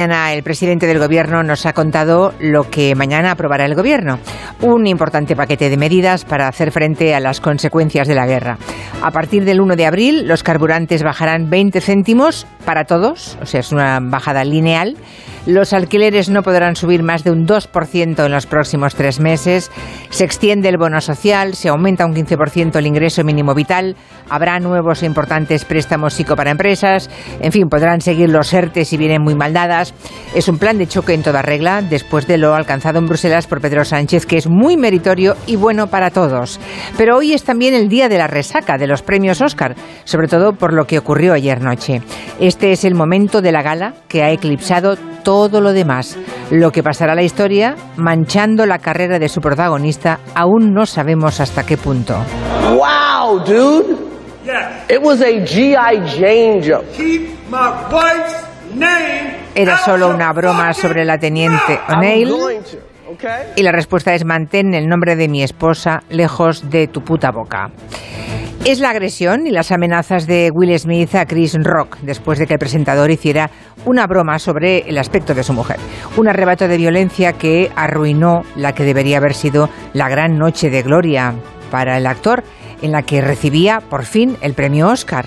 El presidente del Gobierno nos ha contado lo que mañana aprobará el Gobierno, un importante paquete de medidas para hacer frente a las consecuencias de la guerra. A partir del 1 de abril, los carburantes bajarán 20 céntimos para todos, o sea, es una bajada lineal. Los alquileres no podrán subir más de un 2% en los próximos tres meses. Se extiende el bono social, se aumenta un 15% el ingreso mínimo vital, habrá nuevos e importantes préstamos psico para empresas. En fin, podrán seguir los ERTE si vienen muy mal dadas. Es un plan de choque en toda regla después de lo alcanzado en Bruselas por Pedro Sánchez, que es muy meritorio y bueno para todos. Pero hoy es también el día de la resaca de los premios Oscar, sobre todo por lo que ocurrió ayer noche. Este es el momento de la gala que ha eclipsado todo lo demás. Lo que pasará a la historia, manchando la carrera de su protagonista, aún no sabemos hasta qué punto. Wow, dude. It was a GI Jane joke. Keep my wife's name Era solo una broma sobre la teniente. O'Neill. Y la respuesta es mantén el nombre de mi esposa lejos de tu puta boca. Es la agresión y las amenazas de Will Smith a Chris Rock después de que el presentador hiciera una broma sobre el aspecto de su mujer. Un arrebato de violencia que arruinó la que debería haber sido la gran noche de gloria para el actor en la que recibía por fin el premio Oscar.